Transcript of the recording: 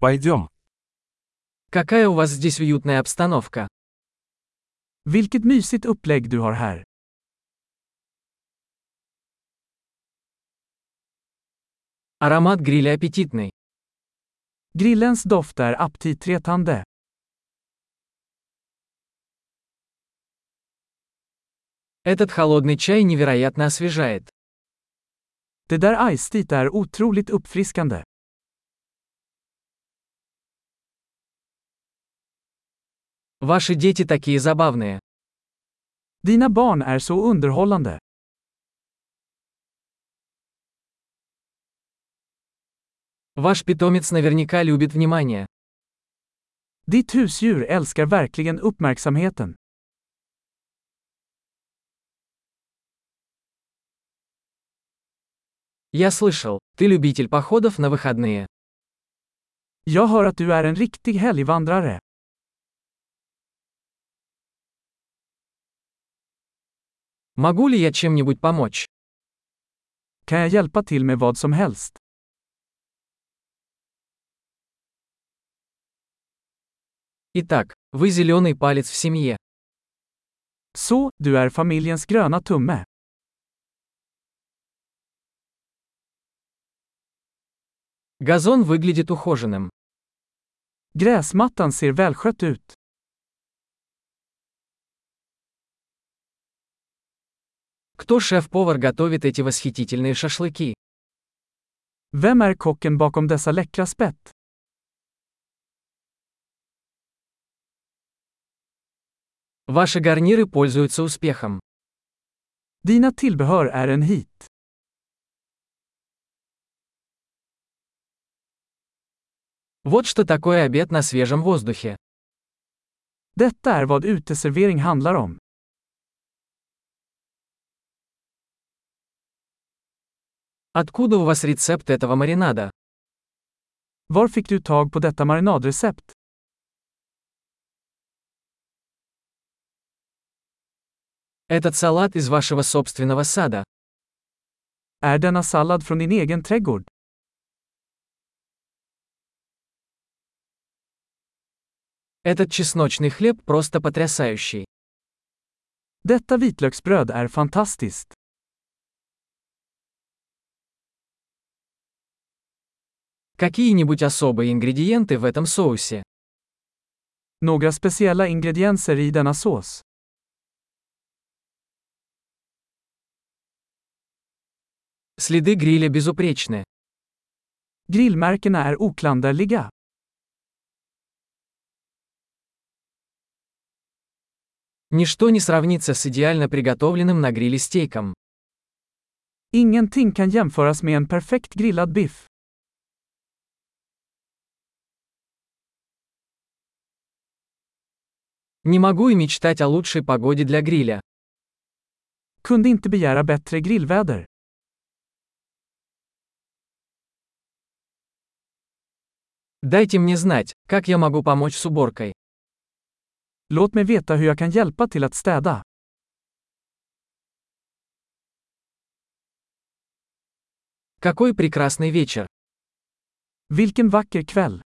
Пойдем. Какая у вас здесь уютная обстановка. Vilket mysigt upplägg du har här. Аромат гриля аппетитный. Grillens doft är aptitretande. Этот холодный чай невероятно освежает. Det där iced är otroligt uppfriskande. Ваши дети такие забавные. Dina barn är så underhållande. Ваш питомец наверняка любит внимание. Ditt husdjur älskar verkligen uppmärksamheten. Я слышал, ты любитель походов на выходные. Jag hör att du är en riktig helgvandrare. Могу ли я чем-нибудь помочь? Kan jag hjälpa till med vad som helst? Итак, вы зеленый палец в семье. Så, du är familjens gröna tumme. Газон выглядит ухоженным. Gräsmattan ser välskött ut. Кто шеф-повар готовит эти восхитительные шашлыки? Vem är kocken bakom dessa läckra spett? Ваши гарниры пользуются успехом. Dina tillbehör är en hit. Вот что такое обед на свежем воздухе. Detta är vad uteservering handlar om. Откуда у вас рецепт этого маринада? Var fick du tag på detta marinadrecept? Этот салат из вашего собственного сада. Är denna sallad från din egen trädgård? Этот чесночный хлеб просто потрясающий. Detta vitlöksbröd är fantastiskt. Какие-нибудь особые ингредиенты в этом соусе? Några speciella ingredienser i denna sås. Следы гриля безупречны. Grillmärkena är oklanderliga. Ничто не сравнится с идеально приготовленным на гриле стейком. Ingenting kan jämföras med en perfekt grillad biff. Не могу и мечтать о лучшей погоде для гриля. Kunde inte begära bättre grillväder. Дайте мне знать, как я могу помочь с уборкой. Låt mig veta hur jag kan hjälpa till att städa. Какой прекрасный вечер! Vilken vacker kväll!